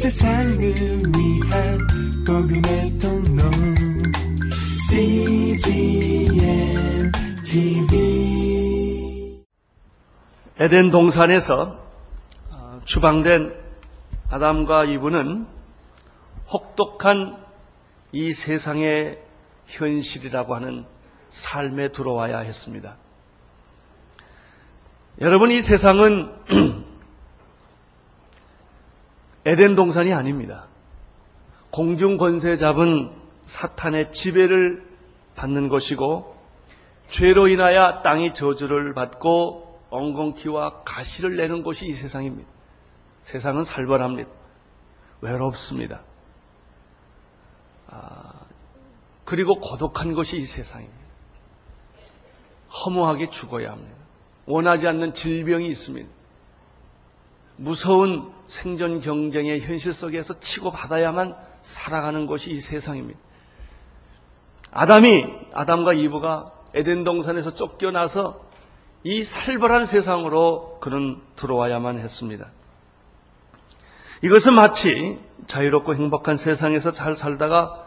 세상을 위한 복음의 통로 CGM TV 에덴 동산에서 어, 추방된 아담과 이브는 혹독한 이 세상의 현실이라고 하는 삶에 들어와야 했습니다. 여러분, 이 세상은 에덴 동산이 아닙니다. 공중 권세 잡은 사탄의 지배를 받는 것이고 죄로 인하여 땅이 저주를 받고 엉겅퀴와 가시를 내는 곳이 이 세상입니다. 세상은 살벌합니다. 외롭습니다. 아, 그리고 고독한 것이 이 세상입니다. 허무하게 죽어야 합니다. 원하지 않는 질병이 있습니다. 무서운 생존 경쟁의 현실 속에서 치고받아야만 살아가는 것이 이 세상입니다. 아담이, 아담과 이브가 에덴 동산에서 쫓겨나서 이 살벌한 세상으로 그는 들어와야만 했습니다. 이것은 마치 자유롭고 행복한 세상에서 잘 살다가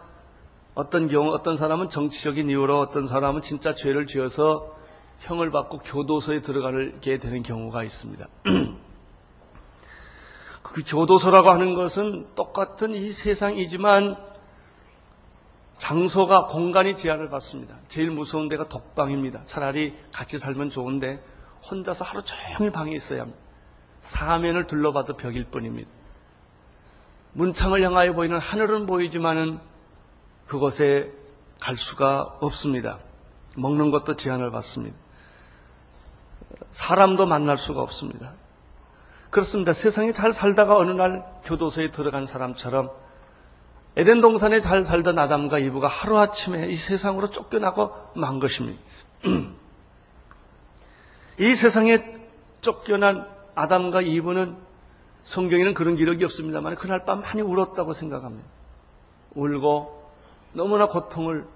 어떤 경우, 어떤 사람은 정치적인 이유로 어떤 사람은 진짜 죄를 지어서 형을 받고 교도소에 들어가게 되는 경우가 있습니다. 그 교도소라고 하는 것은 똑같은 이 세상이지만 장소가 공간이 제한을 받습니다. 제일 무서운 데가 독방입니다. 차라리 같이 살면 좋은데 혼자서 하루 종일 방에 있어야 합니다. 사면을 둘러봐도 벽일 뿐입니다. 문창을 향하여 보이는 하늘은 보이지만은 그곳에 갈 수가 없습니다. 먹는 것도 제한을 받습니다. 사람도 만날 수가 없습니다. 그렇습니다. 세상에 잘 살다가 어느 날 교도소에 들어간 사람처럼 에덴 동산에 잘 살던 아담과 이브가 하루아침에 이 세상으로 쫓겨나고 만 것입니다. 이 세상에 쫓겨난 아담과 이브는 성경에는 그런 기록이 없습니다만 그날 밤 많이 울었다고 생각합니다. 울고 너무나 고통을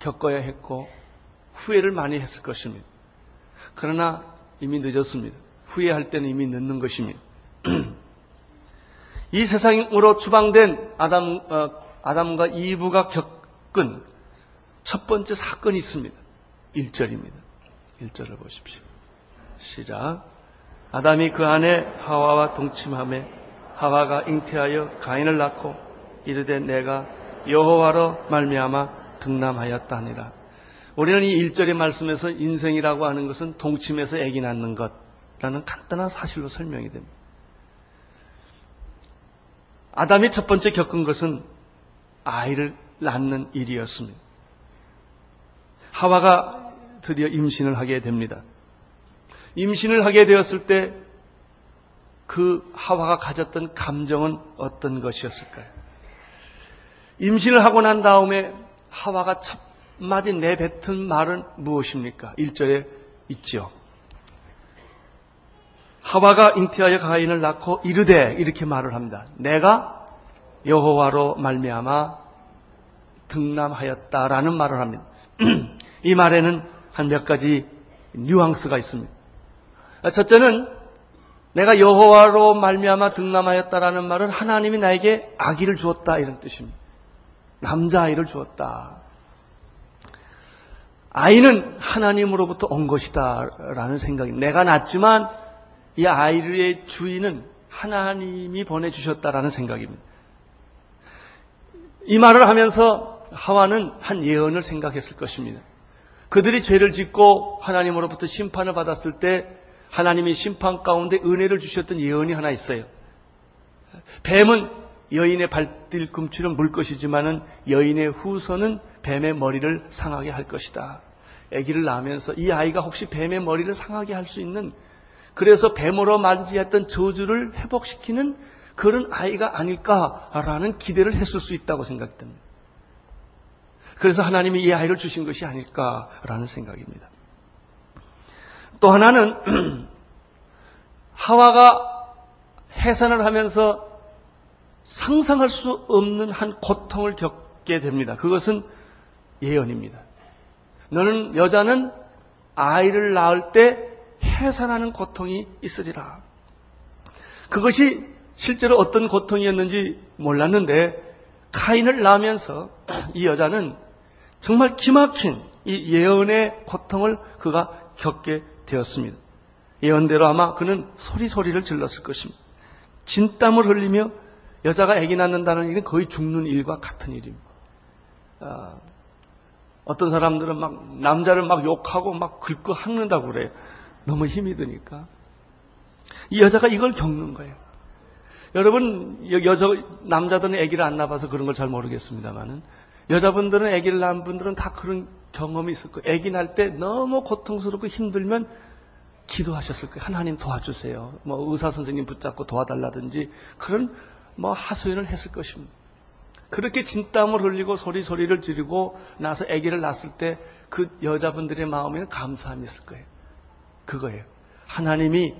겪어야 했고 후회를 많이 했을 것입니다. 그러나 이미 늦었습니다. 후회할 때는 이미 늦는 것입니다. 이 세상으로 추방된 아담, 어, 아담과 이브가 겪은 첫 번째 사건이 있습니다. 1절입니다. 1절을 보십시오. 시작. 아담이 그 안에 하와와 동침함에 하와가 잉태하여 가인을 낳고 이르되 내가 여호와로 말미암아 등남하였다니라. 우리는 이 1절의 말씀에서 인생이라고 하는 것은 동침에서 애기 낳는 것 라는 간단한 사실로 설명이 됩니다. 아담이 첫 번째 겪은 것은 아이를 낳는 일이었습니다. 하와가 드디어 임신을 하게 됩니다. 임신을 하게 되었을 때 그 하와가 가졌던 감정은 어떤 것이었을까요? 임신을 하고 난 다음에 하와가 첫 마디 내뱉은 말은 무엇입니까? 1절에 있지요. 하와가 잉태하여 가인을 낳고 이르되 이렇게 말을 합니다. 내가 여호와로 말미암아 등남하였다라는 말을 합니다. 이 말에는 한 몇 가지 뉘앙스가 있습니다. 첫째는 내가 여호와로 말미암아 등남하였다라는 말은 하나님이 나에게 아기를 주었다 이런 뜻입니다. 남자아이를 주었다. 아이는 하나님으로부터 온 것이다라는 생각입니다. 내가 낳지만 이 아이의 주인은 하나님이 보내주셨다라는 생각입니다. 이 말을 하면서 하와는 한 예언을 생각했을 것입니다. 그들이 죄를 짓고 하나님으로부터 심판을 받았을 때 하나님이 심판 가운데 은혜를 주셨던 예언이 하나 있어요. 뱀은 여인의 발뒤꿈치를 물 것이지만은 여인의 후손은 뱀의 머리를 상하게 할 것이다. 아기를 낳으면서 이 아이가 혹시 뱀의 머리를 상하게 할 수 있는 그래서 뱀으로 만지했던 저주를 회복시키는 그런 아이가 아닐까라는 기대를 했을 수 있다고 생각됩니다. 그래서 하나님이 이 아이를 주신 것이 아닐까라는 생각입니다. 또 하나는 하와가 해산을 하면서 상상할 수 없는 한 고통을 겪게 됩니다. 그것은 예언입니다. 너는 여자는 아이를 낳을 때 해산하는 고통이 있으리라. 그것이 실제로 어떤 고통이었는지 몰랐는데 카인을 낳으면서 이 여자는 정말 기막힌 이 예언의 고통을 그가 겪게 되었습니다. 예언대로 아마 그는 소리소리를 질렀을 것입니다. 진땀을 흘리며 여자가 아기 낳는다는 일은 거의 죽는 일과 같은 일입니다. 아, 어떤 사람들은 막 남자를 막 욕하고 막 긁고 학는다고 그래요. 너무 힘이 드니까. 이 여자가 이걸 겪는 거예요. 여러분, 여자, 남자들은 아기를 안 낳아서 그런 걸 잘 모르겠습니다만은, 여자분들은 아기를 낳은 분들은 다 그런 경험이 있을 거예요. 아기 낳을 때 너무 고통스럽고 힘들면 기도하셨을 거예요. 하나님 도와주세요. 뭐 의사 선생님 붙잡고 도와달라든지 그런 뭐 하소연을 했을 것입니다. 그렇게 진땀을 흘리고 소리 소리를 지르고 나서 아기를 낳았을 때 그 여자분들의 마음에는 감사함이 있을 거예요. 그거예요. 하나님이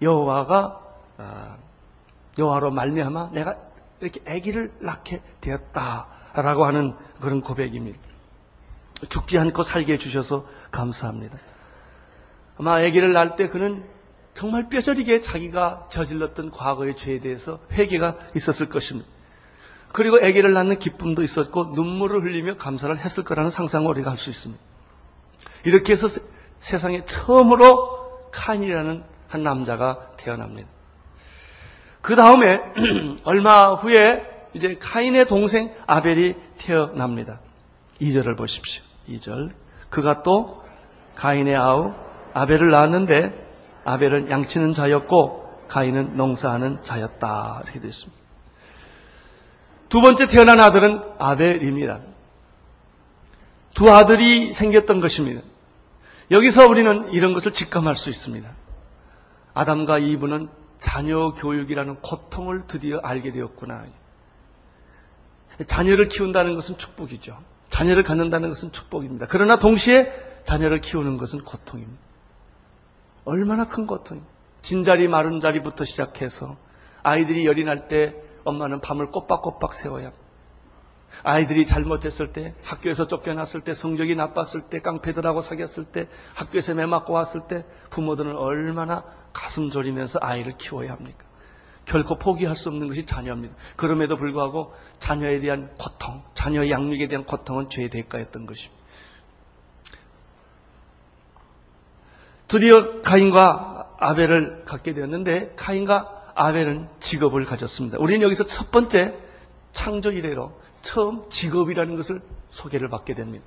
여호와가 아, 여호와로 말미암아 내가 이렇게 아기를 낳게 되었다라고 하는 그런 고백입니다. 죽지 않고 살게 해주셔서 감사합니다. 아마 아기를 낳을 때 그는 정말 뼈저리게 자기가 저질렀던 과거의 죄에 대해서 회개가 있었을 것입니다. 그리고 아기를 낳는 기쁨도 있었고 눈물을 흘리며 감사를 했을 거라는 상상을 우리가 할 수 있습니다. 이렇게 해서 세, 세상에 처음으로 칸이라는 한 남자가 태어납니다. 그 다음에 얼마 후에 이제 카인의 동생 아벨이 태어납니다. 2절을 보십시오. 2절. 그가 또 가인의 아우 아벨을 낳았는데 아벨은 양치는 자였고 가인은 농사하는 자였다. 이렇게 되어 있습니다. 두 번째 태어난 아들은 아벨입니다. 두 아들이 생겼던 것입니다. 여기서 우리는 이런 것을 직감할 수 있습니다. 아담과 이브는 자녀 교육이라는 고통을 드디어 알게 되었구나. 자녀를 키운다는 것은 축복이죠. 자녀를 갖는다는 것은 축복입니다. 그러나 동시에 자녀를 키우는 것은 고통입니다. 얼마나 큰 고통입니다. 진자리 마른 자리부터 시작해서 아이들이 열이 날 때 엄마는 밤을 꼬박꼬박 세워야 합니다. 아이들이 잘못했을 때, 학교에서 쫓겨났을 때, 성적이 나빴을 때, 깡패들하고 사귀었을 때, 학교에서 매맞고 왔을 때, 부모들은 얼마나 가슴 졸이면서 아이를 키워야 합니까? 결코 포기할 수 없는 것이 자녀입니다. 그럼에도 불구하고 자녀에 대한 고통, 자녀의 양육에 대한 고통은 죄의 대가였던 것입니다. 드디어 가인과 아벨을 갖게 되었는데 카인과 아벨은 직업을 가졌습니다. 우리는 여기서 첫 번째 창조 이래로 처음 직업이라는 것을 소개를 받게 됩니다.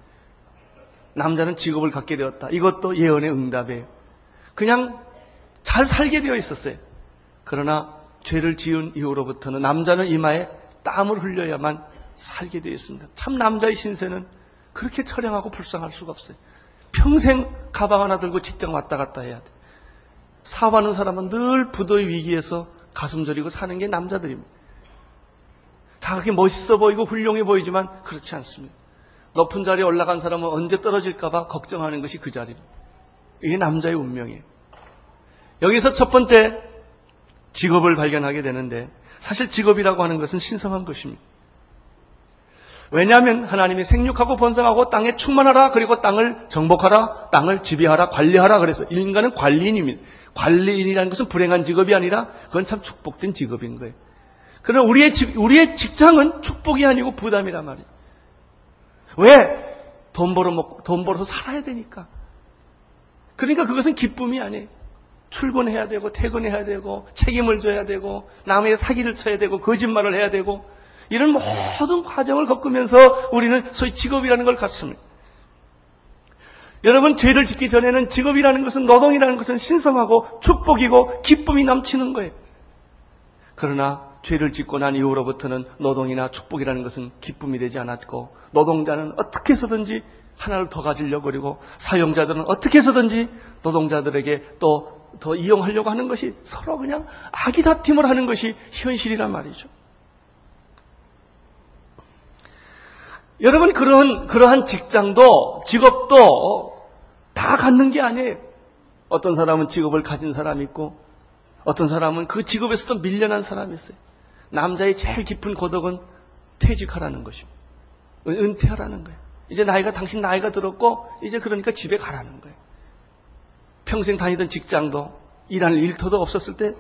남자는 직업을 갖게 되었다. 이것도 예언의 응답이에요. 그냥 잘 살게 되어 있었어요. 그러나 죄를 지은 이후로부터는 남자는 이마에 땀을 흘려야만 살게 되어 있습니다. 참 남자의 신세는 그렇게 처량하고 불쌍할 수가 없어요. 평생 가방 하나 들고 직장 왔다 갔다 해야 돼. 사업하는 사람은 늘 부도의 위기에서 가슴 저리고 사는 게 남자들입니다. 다 그렇게 멋있어 보이고 훌륭해 보이지만 그렇지 않습니다. 높은 자리에 올라간 사람은 언제 떨어질까봐 걱정하는 것이 그 자리입니다. 이게 남자의 운명이에요. 여기서 첫 번째 직업을 발견하게 되는데 사실 직업이라고 하는 것은 신성한 것입니다. 왜냐하면 하나님이 생육하고 번성하고 땅에 충만하라 그리고 땅을 정복하라 땅을 지배하라 관리하라 그래서 인간은 관리인입니다. 관리인이라는 것은 불행한 직업이 아니라 그건 참 축복된 직업인 거예요. 그러나 우리의, 우리의 직장은 축복이 아니고 부담이란 말이에요. 왜? 돈 벌어 먹고, 돈 벌어서 살아야 되니까. 그러니까 그것은 기쁨이 아니에요. 출근해야 되고, 퇴근해야 되고, 책임을 져야 되고, 남의 사기를 쳐야 되고, 거짓말을 해야 되고, 이런 모든 과정을 겪으면서 우리는 소위 직업이라는 걸 갖습니다. 여러분, 죄를 짓기 전에는 직업이라는 것은, 노동이라는 것은 신성하고 축복이고 기쁨이 넘치는 거예요. 그러나 죄를 짓고 난 이후로부터는 노동이나 축복이라는 것은 기쁨이 되지 않았고 노동자는 어떻게 해서든지 하나를 더 가지려고 그리고 사용자들은 어떻게 해서든지 노동자들에게 또 더 이용하려고 하는 것이 서로 그냥 아기다툼을 하는 것이 현실이란 말이죠. 여러분 그런 그러한 직장도 직업도 다 갖는 게 아니에요. 어떤 사람은 직업을 가진 사람이 있고 어떤 사람은 그 직업에서도 밀려난 사람이 있어요. 남자의 제일 깊은 고독은 퇴직하라는 것입니다. 은퇴하라는 거예요. 이제 나이가 당신 나이가 들었고 이제 그러니까 집에 가라는 거예요. 평생 다니던 직장도 일할 일터도 없었을 때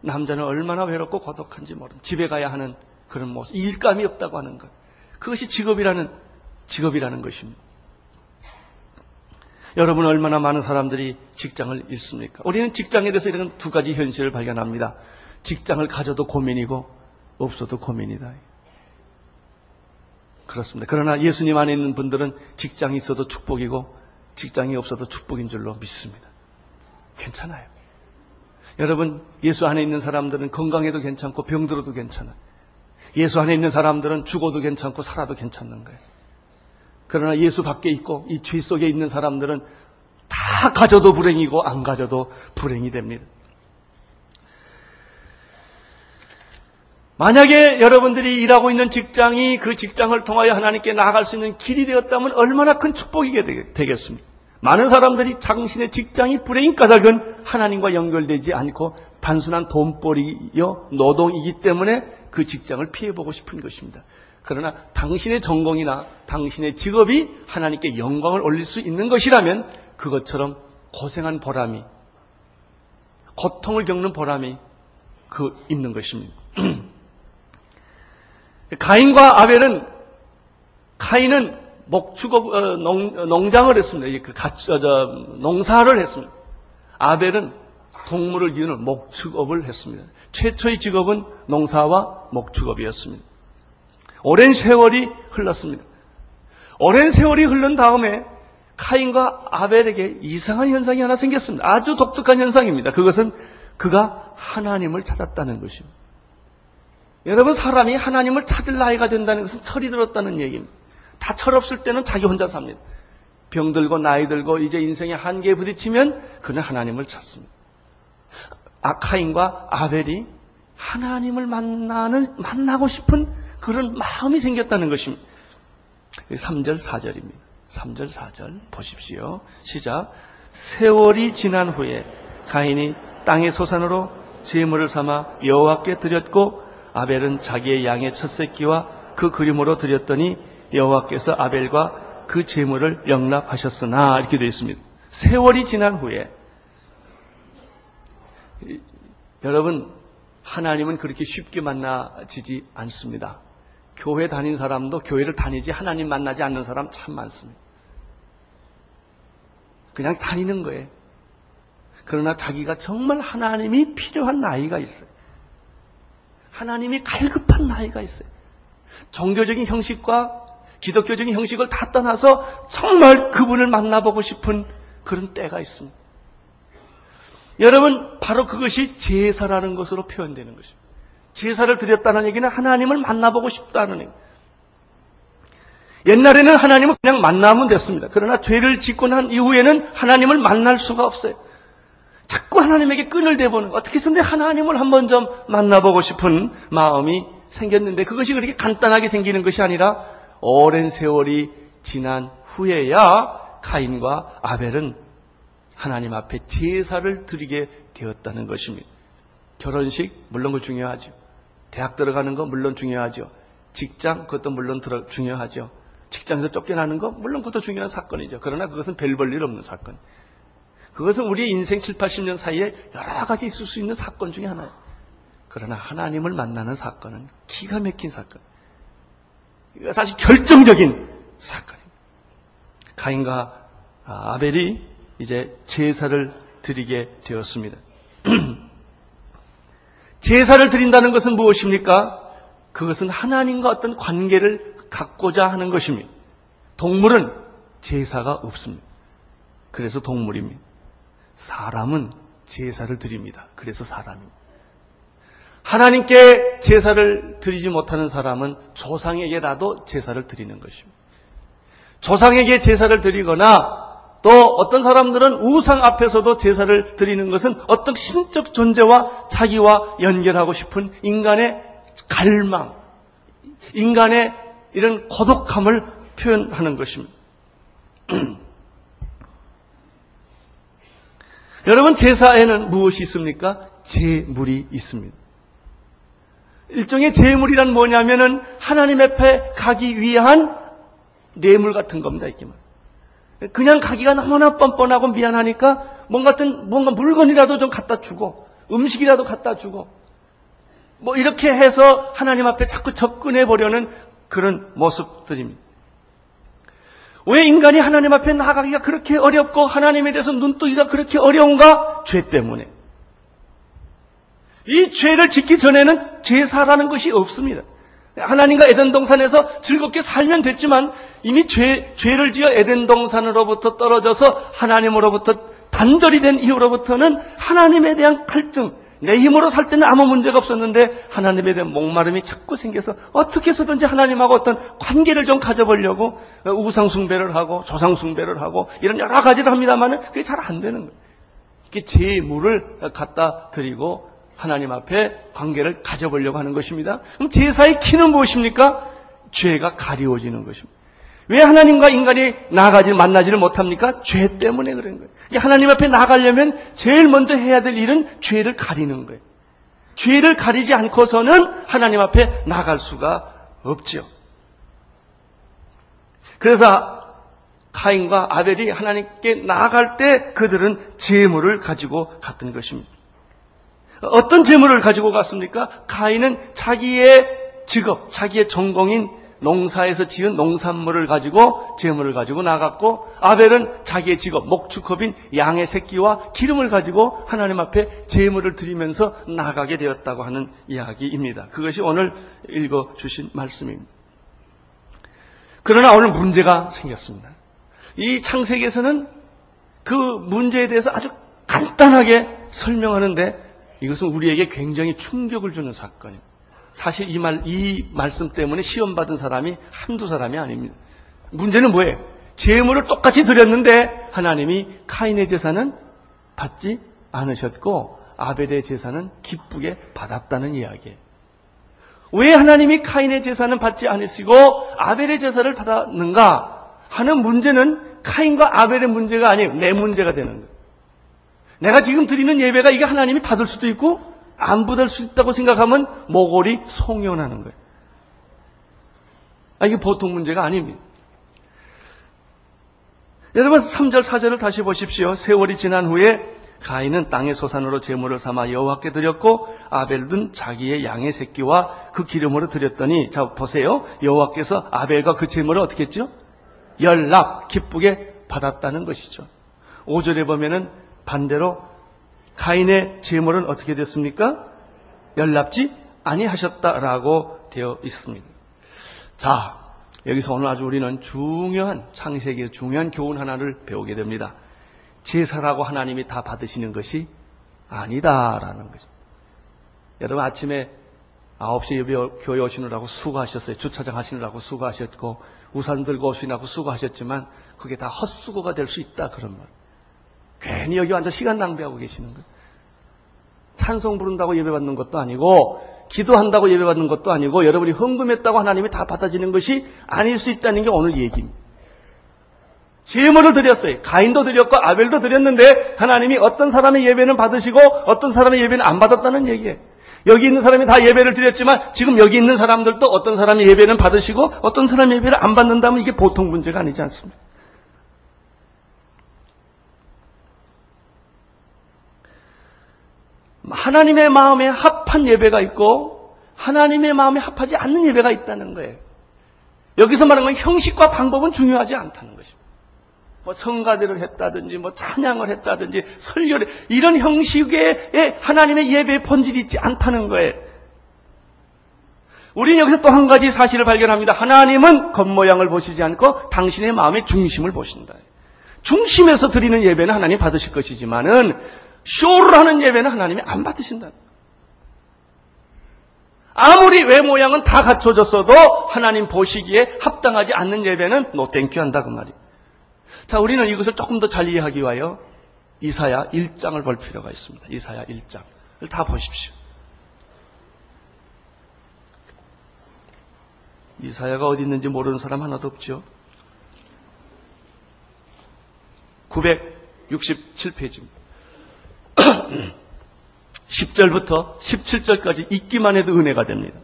남자는 얼마나 외롭고 고독한지 모르는 집에 가야 하는 그런 모습, 일감이 없다고 하는 것. 그것이 직업이라는 직업이라는 것입니다. 여러분 얼마나 많은 사람들이 직장을 잃습니까? 우리는 직장에 대해서 이런 두 가지 현실을 발견합니다. 직장을 가져도 고민이고 없어도 고민이다. 그렇습니다. 그러나 예수님 안에 있는 분들은 직장이 있어도 축복이고 직장이 없어도 축복인 줄로 믿습니다. 괜찮아요. 여러분 예수 안에 있는 사람들은 건강해도 괜찮고 병들어도 괜찮아요. 예수 안에 있는 사람들은 죽어도 괜찮고 살아도 괜찮는 거예요. 그러나 예수 밖에 있고 이 죄 속에 있는 사람들은 다 가져도 불행이고 안 가져도 불행이 됩니다. 만약에 여러분들이 일하고 있는 직장이 그 직장을 통하여 하나님께 나아갈 수 있는 길이 되었다면 얼마나 큰 축복이 되겠습니까? 많은 사람들이 당신의 직장이 불행인 까닭은 하나님과 연결되지 않고 단순한 돈벌이요 노동이기 때문에 그 직장을 피해보고 싶은 것입니다. 그러나 당신의 전공이나 당신의 직업이 하나님께 영광을 올릴 수 있는 것이라면 그것처럼 고생한 보람이 고통을 겪는 보람이 그 있는 것입니다. 가인과 아벨은 가인은 목축업 어, 농, 장을 했습니다. 그 가, 저, 농사를 했습니다. 아벨은 동물을 기우는 목축업을 했습니다. 최초의 직업은 농사와 목축업이었습니다. 오랜 세월이 흘렀습니다. 오랜 세월이 흐른 다음에 카인과 아벨에게 이상한 현상이 하나 생겼습니다. 아주 독특한 현상입니다. 그것은 그가 하나님을 찾았다는 것입니다. 여러분 사람이 하나님을 찾을 나이가 된다는 것은 철이 들었다는 얘기입니다. 다 철없을 때는 자기 혼자 삽니다. 병들고 나이 들고 이제 인생의 한계에 부딪히면 그는 하나님을 찾습니다. 아카인과 아벨이 하나님을 만나는 만나고 싶은 그런 마음이 생겼다는 것입니다. 3절 4절입니다. 3절 4절 보십시오. 시작. 세월이 지난 후에 가인이 땅의 소산으로 제물을 삼아 여호와께 드렸고 아벨은 자기의 양의 첫 새끼와 그 그림으로 드렸더니 여호와께서 아벨과 그 제물을 영납하셨으나 이렇게 되어 있습니다. 세월이 지난 후에 여러분 하나님은 그렇게 쉽게 만나지지 않습니다. 교회 다닌 사람도 교회를 다니지 하나님 만나지 않는 사람 참 많습니다. 그냥 다니는 거예요. 그러나 자기가 정말 하나님이 필요한 나이가 있어요. 하나님이 갈급한 나이가 있어요. 종교적인 형식과 기독교적인 형식을 다 떠나서 정말 그분을 만나보고 싶은 그런 때가 있습니다. 여러분, 바로 그것이 제사라는 것으로 표현되는 것입니다. 제사를 드렸다는 얘기는 하나님을 만나보고 싶다는 얘기. 옛날에는 하나님을 그냥 만나면 됐습니다. 그러나 죄를 짓고 난 이후에는 하나님을 만날 수가 없어요. 자꾸 하나님에게 끈을 대보는 어떻게 해서든 하나님을 한번 좀 만나보고 싶은 마음이 생겼는데 그것이 그렇게 간단하게 생기는 것이 아니라 오랜 세월이 지난 후에야 카인과 아벨은 하나님 앞에 제사를 드리게 되었다는 것입니다. 결혼식 물론 그 중요하죠. 대학 들어가는 거 물론 중요하죠. 직장 그것도 물론 중요하죠. 직장에서 쫓겨나는 거 물론 그것도 중요한 사건이죠. 그러나 그것은 별 볼 일 없는 사건. 그것은 우리의 인생 7, 80년 사이에 여러 가지 있을 수 있는 사건 중에 하나예요. 그러나 하나님을 만나는 사건은 기가 막힌 사건. 이거 사실 결정적인 사건입니다. 가인과 아벨이 이제 제사를 드리게 되었습니다. 제사를 드린다는 것은 무엇입니까? 그것은 하나님과 어떤 관계를 갖고자 하는 것입니다. 동물은 제사가 없습니다. 그래서 동물입니다. 사람은 제사를 드립니다. 그래서 사람입니다. 하나님께 제사를 드리지 못하는 사람은 조상에게라도 제사를 드리는 것입니다. 조상에게 제사를 드리거나 또 어떤 사람들은 우상 앞에서도 제사를 드리는 것은 어떤 신적 존재와 자기와 연결하고 싶은 인간의 갈망, 인간의 이런 고독함을 표현하는 것입니다. 여러분 제사에는 무엇이 있습니까? 제물이 있습니다. 일종의 제물이란 뭐냐면은 하나님 앞에 가기 위한 뇌물 같은 겁니다. 이게 그냥 가기가 너무나 뻔뻔하고 미안하니까 뭔가 같은 뭔가 물건이라도 좀 갖다 주고 음식이라도 갖다 주고 뭐 이렇게 해서 하나님 앞에 자꾸 접근해 보려는 그런 모습들입니다. 왜 인간이 하나님 앞에 나가기가 그렇게 어렵고 하나님에 대해서 눈뜨기가 그렇게 어려운가? 죄 때문에. 이 죄를 짓기 전에는 제사라는 것이 없습니다. 하나님과 에덴 동산에서 즐겁게 살면 됐지만 이미 죄, 죄를 지어 에덴 동산으로부터 떨어져서 하나님으로부터 단절이 된 이후로부터는 하나님에 대한 갈증, 내 힘으로 살 때는 아무 문제가 없었는데 하나님에 대한 목마름이 자꾸 생겨서 어떻게 해서든지 하나님하고 어떤 관계를 좀 가져보려고 우상숭배를 하고 조상숭배를 하고 이런 여러 가지를 합니다만 그게 잘 안 되는 거예요. 이게 제물을 갖다 드리고 하나님 앞에 관계를 가져보려고 하는 것입니다. 그럼 제사의 키는 무엇입니까? 죄가 가리워지는 것입니다. 왜 하나님과 인간이 나아가지 만나지를 못합니까? 죄 때문에 그런 거예요. 하나님 앞에 나가려면 제일 먼저 해야 될 일은 죄를 가리는 거예요. 죄를 가리지 않고서는 하나님 앞에 나갈 수가 없지요. 그래서 카인과 아벨이 하나님께 나아갈 때 그들은 재물을 가지고 갔던 것입니다. 어떤 재물을 가지고 갔습니까? 카인은 자기의 직업, 자기의 전공인 농사에서 지은 농산물을 가지고 재물을 가지고 나갔고 아벨은 자기의 직업 목축업인 양의 새끼와 기름을 가지고 하나님 앞에 재물을 드리면서 나가게 되었다고 하는 이야기입니다. 그것이 오늘 읽어 주신 말씀입니다. 그러나 오늘 문제가 생겼습니다. 이 창세기에서는 그 문제에 대해서 아주 간단하게 설명하는데 이것은 우리에게 굉장히 충격을 주는 사건입니다. 사실 이 말, 이 말씀 때문에 시험받은 사람이 한두 사람이 아닙니다. 문제는 뭐예요? 재물을 똑같이 드렸는데 하나님이 카인의 제사는 받지 않으셨고 아벨의 제사는 기쁘게 받았다는 이야기예요. 왜 하나님이 카인의 제사는 받지 않으시고 아벨의 제사를 받았는가 하는 문제는 카인과 아벨의 문제가 아니에요. 내 문제가 되는 거예요. 내가 지금 드리는 예배가 이게 하나님이 받을 수도 있고 안 받을 수 있다고 생각하면 모골이 송연하는 거예요. 아, 이게 보통 문제가 아닙니다. 여러분 3절 4절을 다시 보십시오. 세월이 지난 후에 가인은 땅의 소산으로 제물을 삼아 여호와께 드렸고 아벨은 자기의 양의 새끼와 그 기름으로 드렸더니 자 보세요. 여호와께서 아벨과 그 제물을 어떻게 했죠? 연락 기쁘게 받았다는 것이죠. 5절에 보면은 반대로 가인의 제물은 어떻게 됐습니까? 연락지 아니하셨다라고 되어 있습니다. 자, 여기서 오늘 아주 우리는 중요한 창세기의 중요한 교훈 하나를 배우게 됩니다. 제사라고 하나님이 다 받으시는 것이 아니다라는 거죠. 여러분 아침에 9시 예배 교회 오시느라고 수고하셨어요. 주차장 하시느라고 수고하셨고 우산 들고 오시느라고 수고하셨지만 그게 다 헛수고가 될 수 있다 그런 말. 괜히 여기 앉아 시간 낭비하고 계시는 거예요. 찬송 부른다고 예배받는 것도 아니고 기도한다고 예배받는 것도 아니고 여러분이 헌금했다고 하나님이 다 받아지는 것이 아닐 수 있다는 게 오늘 얘기입니다. 제물을 드렸어요. 가인도 드렸고 아벨도 드렸는데 하나님이 어떤 사람의 예배는 받으시고 어떤 사람의 예배는 안 받았다는 얘기예요. 여기 있는 사람이 다 예배를 드렸지만 지금 여기 있는 사람들도 어떤 사람의 예배는 받으시고 어떤 사람의 예배를 안 받는다면 이게 보통 문제가 아니지 않습니까? 하나님의 마음에 합한 예배가 있고 하나님의 마음에 합하지 않는 예배가 있다는 거예요. 여기서 말하는 건 형식과 방법은 중요하지 않다는 것입니다. 뭐 성가대를 했다든지 뭐 찬양을 했다든지 설교를 이런 형식의 하나님의 예배의 본질이 있지 않다는 거예요. 우리는 여기서 또 한 가지 사실을 발견합니다. 하나님은 겉모양을 보시지 않고 당신의 마음의 중심을 보신다. 중심에서 드리는 예배는 하나님 받으실 것이지만은 쇼를 하는 예배는 하나님이 안 받으신다. 아무리 외모양은 다 갖춰졌어도 하나님 보시기에 합당하지 않는 예배는 노땡큐 한다 그 말이에요. 자, 우리는 이것을 조금 더 잘 이해하기 위하여 이사야 1장을 볼 필요가 있습니다. 이사야 1장을 다 보십시오. 이사야가 어디 있는지 모르는 사람 하나도 없죠. 967페이지입니다. 10절부터 17절까지 읽기만 해도 은혜가 됩니다.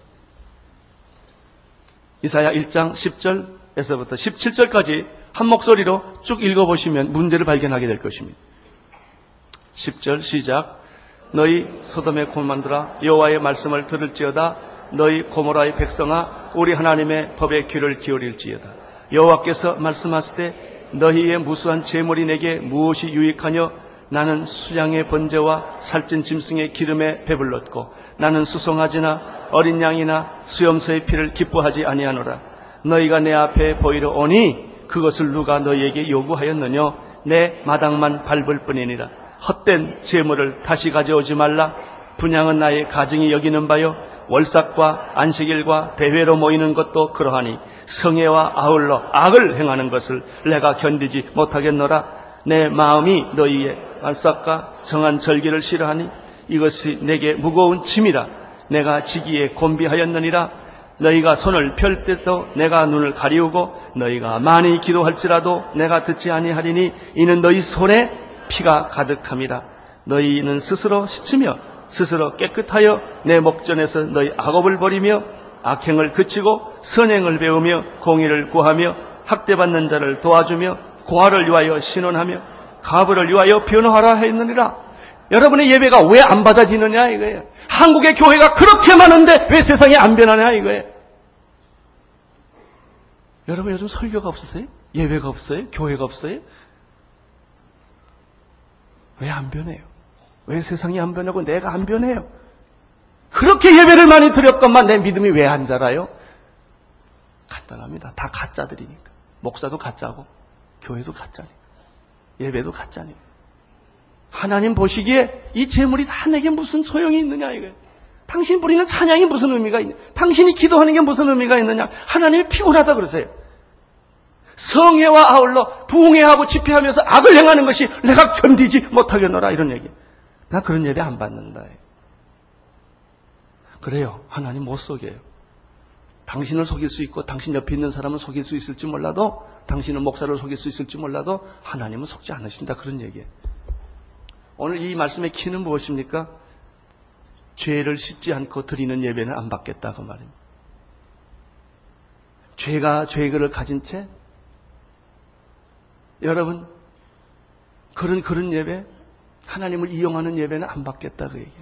이사야 1장 10절에서부터 17절까지 한 목소리로 쭉 읽어보시면 문제를 발견하게 될 것입니다. 10절 시작. 너희 소돔의 고만들아 여호와의 말씀을 들을지어다 너희 고모라의 백성아 우리 하나님의 법에 귀를 기울일지어다 여호와께서 말씀하시되 너희의 무수한 재물이 내게 무엇이 유익하뇨 나는 수양의 번제와 살찐 짐승의 기름에 배불렀고 나는 수송아지나 어린 양이나 수염소의 피를 기뻐하지 아니하노라. 너희가 내 앞에 보이려 오니 그것을 누가 너희에게 요구하였느뇨? 내 마당만 밟을 뿐이니라. 헛된 재물을 다시 가져오지 말라. 분양은 나의 가증이 여기는 바요. 월삭과 안식일과 대회로 모이는 것도 그러하니 성애와 아울러 악을 행하는 것을 내가 견디지 못하겠노라. 내 마음이 너희의 말삭과 정한 절기를 싫어하니 이것이 내게 무거운 짐이라. 내가 지기에 곤비하였느니라. 너희가 손을 펼 때도 내가 눈을 가리우고 너희가 많이 기도할지라도 내가 듣지 아니하리니 이는 너희 손에 피가 가득함이라. 너희는 스스로 씻으며 스스로 깨끗하여 내 목전에서 너희 악업을 버리며 악행을 그치고 선행을 배우며 공의를 구하며 학대받는 자를 도와주며 고아를 위하여 신원하며 가부를 위하여 변호하라 했느니라. 여러분의 예배가 왜 안 받아지느냐 이거예요. 한국의 교회가 그렇게 많은데 왜 세상이 안 변하냐 이거예요. 여러분 요즘 설교가 없으세요? 예배가 없어요? 교회가 없어요? 왜 안 변해요? 왜 세상이 안 변하고 내가 안 변해요? 그렇게 예배를 많이 드렸건만 내 믿음이 왜 안 자라요? 간단합니다. 다 가짜들이니까. 목사도 가짜고, 교회도 가짜니까. 예배도 가짜니까. 하나님 보시기에 이 재물이 다 내게 무슨 소용이 있느냐, 이거예요. 당신 부리는 찬양이 무슨 의미가 있냐? 당신이 기도하는 게 무슨 의미가 있느냐? 하나님이 피곤하다 그러세요. 성애와 아울러 부흥회하고 집회하면서 악을 행하는 것이 내가 견디지 못하겠노라 이런 얘기. 나 그런 예배 안 받는다. 그래요. 하나님 못 속여요. 당신을 속일 수 있고 당신 옆에 있는 사람을 속일 수 있을지 몰라도 당신은 목사를 속일 수 있을지 몰라도 하나님은 속지 않으신다 그런 얘기예요. 오늘 이 말씀의 키는 무엇입니까? 죄를 씻지 않고 드리는 예배는 안 받겠다 그 말입니다. 죄가 죄를 가진 채 여러분 그런 그런 예배 하나님을 이용하는 예배는 안 받겠다 그 얘기.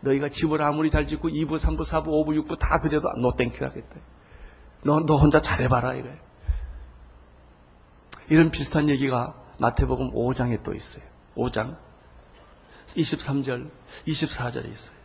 너희가 집을 아무리 잘 짓고 2부, 3부, 4부, 5부, 6부 다 드려도 no thank you 하겠다. 너, 너 혼자 잘해봐라 이거예요. 이런 비슷한 얘기가 마태복음 5장에 또 있어요. 5장 23절, 24절에 있어요.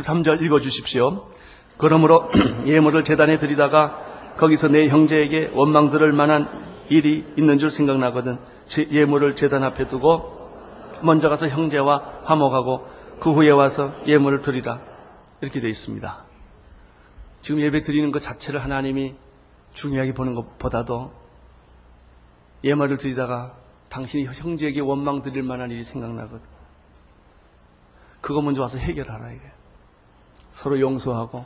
(23절) 읽어주십시오. 그러므로 예물을 재단에 드리다가 거기서 내 형제에게 원망 들을 만한 일이 있는 줄 생각나거든 예물을 재단 앞에 두고 먼저 가서 형제와 화목하고 그 후에 와서 예물을 드리라 이렇게 되어 있습니다. 지금 예배 드리는 것 자체를 하나님이 중요하게 보는 것보다도 예물을 드리다가 당신이 형제에게 원망 드릴 만한 일이 생각나거든. 그거 먼저 와서 해결하라 이게. 서로 용서하고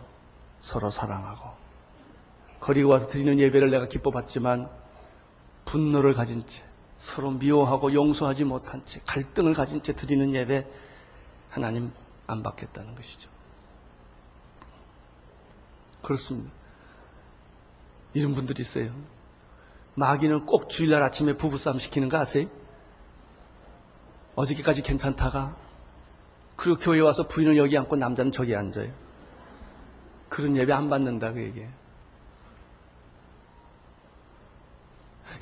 서로 사랑하고 그리고 와서 드리는 예배를 내가 기뻐 받지만 분노를 가진 채 서로 미워하고 용서하지 못한 채 갈등을 가진 채 드리는 예배 하나님 안 받겠다는 것이죠. 그렇습니다. 이런 분들이 있어요. 마귀는 꼭 주일날 아침에 부부싸움 시키는 거 아세요? 어저께까지 괜찮다가 그리고 교회 와서 부인을 여기 앉고 남자는 저기 앉아요. 그런 예배 안 받는다 그 얘기예요.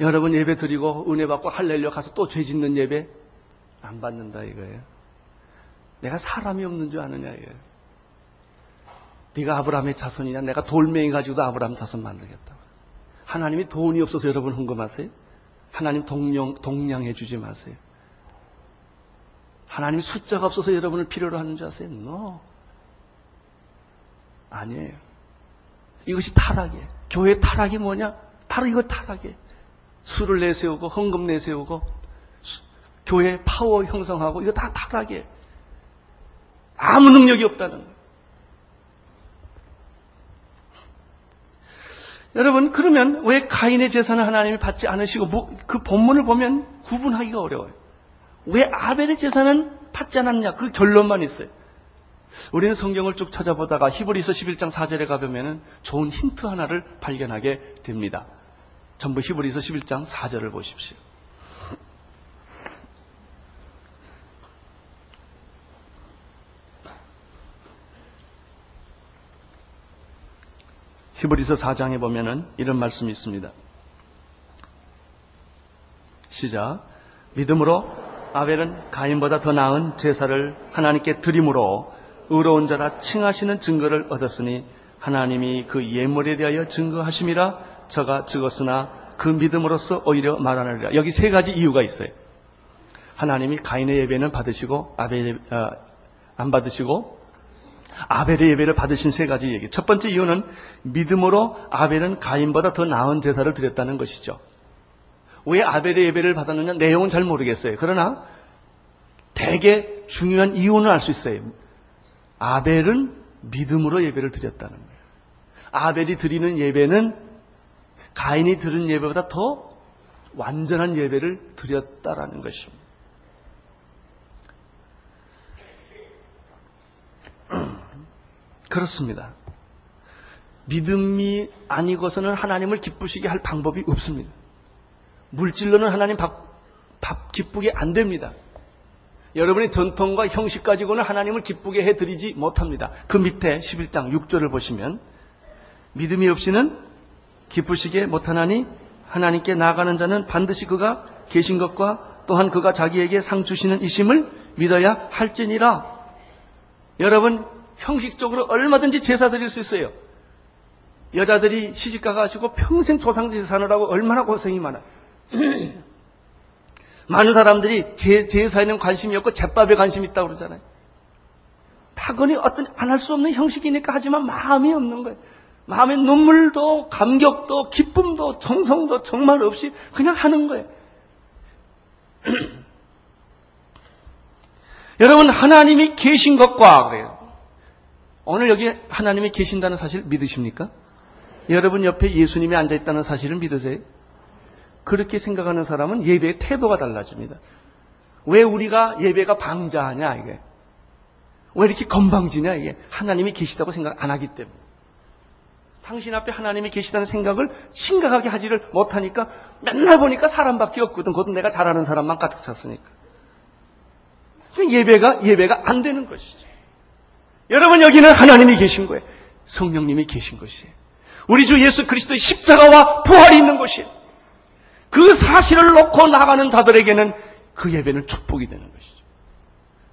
여러분 예배 드리고 은혜 받고 할렐루야 가서 또 죄 짓는 예배 안 받는다 이거예요. 내가 사람이 없는 줄 아느냐 이거예요. 네가 아브라함의 자손이냐 내가 돌멩이 가지고도 아브라함 자손 만들겠다. 하나님이 돈이 없어서 여러분 흥금하세요? 하나님 동냥, 동냥해 주지 마세요. 하나님 숫자가 없어서 여러분을 필요로 하는 줄 아세요? No. 아니에요. 이것이 타락이에요. 교회 타락이 뭐냐? 바로 이거 타락이에요. 수를 내세우고 헌금 내세우고 수, 교회 파워 형성하고 이거 다 타락이에요. 아무 능력이 없다는 거예요. 여러분, 그러면 왜 가인의 제사는 하나님이 받지 않으시고, 뭐, 그 본문을 보면 구분하기가 어려워요. 왜 아벨의 제사는 받지 않았냐? 그 결론만 있어요. 우리는 성경을 쭉 찾아보다가 히브리서 11장 4절에 가보면 좋은 힌트 하나를 발견하게 됩니다. 전부 히브리서 11장 4절을 보십시오. 히브리서 4장에 보면은 이런 말씀이 있습니다. 시작. 믿음으로 아벨은 가인보다 더 나은 제사를 하나님께 드림으로 의로운 자라 칭하시는 증거를 얻었으니 하나님이 그 예물에 대하여 증거하심이라 저가 적었으나 그 믿음으로써 오히려 말하느니라. 여기 세 가지 이유가 있어요. 하나님이 가인의 예배는 받으시고 아벨 어, 안 받으시고 아벨의 예배를 받으신 세 가지 얘기. 첫 번째 이유는 믿음으로 아벨은 가인보다 더 나은 제사를 드렸다는 것이죠. 왜 아벨의 예배를 받았느냐 내용은 잘 모르겠어요. 그러나 대개 중요한 이유는 알 수 있어요. 아벨은 믿음으로 예배를 드렸다는 거예요. 아벨이 드리는 예배는 가인이 드린 예배보다 더 완전한 예배를 드렸다라는 것입니다. 그렇습니다. 믿음이 아니고서는 하나님을 기쁘시게 할 방법이 없습니다. 물질로는 하나님 밥, 밥 기쁘게 안 됩니다. 여러분의 전통과 형식 가지고는 하나님을 기쁘게 해드리지 못합니다. 그 밑에 11장 6절을 보시면 믿음이 없이는 기쁘시게 못하나니 하나님께 나아가는 자는 반드시 그가 계신 것과 또한 그가 자기에게 상 주시는 이심을 믿어야 할지니라. 여러분 형식적으로 얼마든지 제사 드릴 수 있어요. 여자들이 시집가 가지고 평생 조상제사 사느라고 얼마나 고생이 많아. 많은 사람들이 제, 제사에는 관심이 없고 제밥에 관심이 있다고 그러잖아요. 타건이 어떤 안 할 수 없는 형식이니까 하지만 마음이 없는 거예요. 마음의 눈물도 감격도 기쁨도 정성도 정말 없이 그냥 하는 거예요. 여러분 하나님이 계신 것과 그래요. 오늘 여기 하나님이 계신다는 사실 믿으십니까? 여러분 옆에 예수님이 앉아 있다는 사실을 믿으세요? 그렇게 생각하는 사람은 예배의 태도가 달라집니다. 왜 우리가 예배가 방자하냐 이게? 왜 이렇게 건방지냐 이게? 하나님이 계시다고 생각 안 하기 때문에. 당신 앞에 하나님이 계시다는 생각을 심각하게 하지를 못하니까 맨날 보니까 사람밖에 없거든. 그것도 내가 잘하는 사람만 가득 찼으니까. 예배가 예배가 안 되는 것이죠. 여러분 여기는 하나님이 계신 거예요. 성령님이 계신 것이에요. 우리 주 예수 그리스도의 십자가와 부활이 있는 것이에요. 그 사실을 놓고 나가는 자들에게는 그 예배는 축복이 되는 것이죠.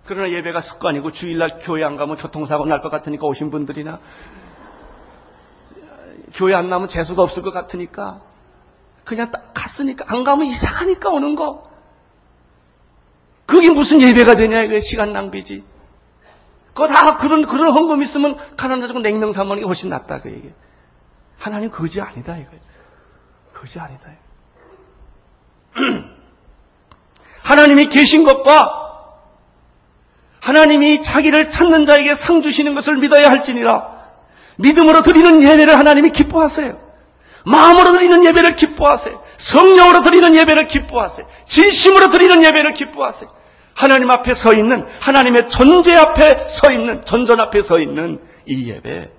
그러나 예배가 습관이고 주일날 교회 안 가면 교통사고 날 것 같으니까 오신 분들이나 교회 안 나면 재수가 없을 것 같으니까 그냥 딱 갔으니까 안 가면 이상하니까 오는 거. 그게 무슨 예배가 되냐 이거 시간 낭비지. 그거 다 그런 그런 헌금 있으면 가난해지고 냉명 사모는 게 훨씬 낫다 그 얘기. 하나님 거지 아니다 이거. 거지 아니다. 하나님이 계신 것과 하나님이 자기를 찾는 자에게 상 주시는 것을 믿어야 할지니라. 믿음으로 드리는 예배를 하나님이 기뻐하세요. 마음으로 드리는 예배를 기뻐하세요. 성령으로 드리는 예배를 기뻐하세요. 진심으로 드리는 예배를 기뻐하세요. 하나님 앞에 서 있는 하나님의 존재 앞에 서 있는 전전 앞에 서 있는 이 예배.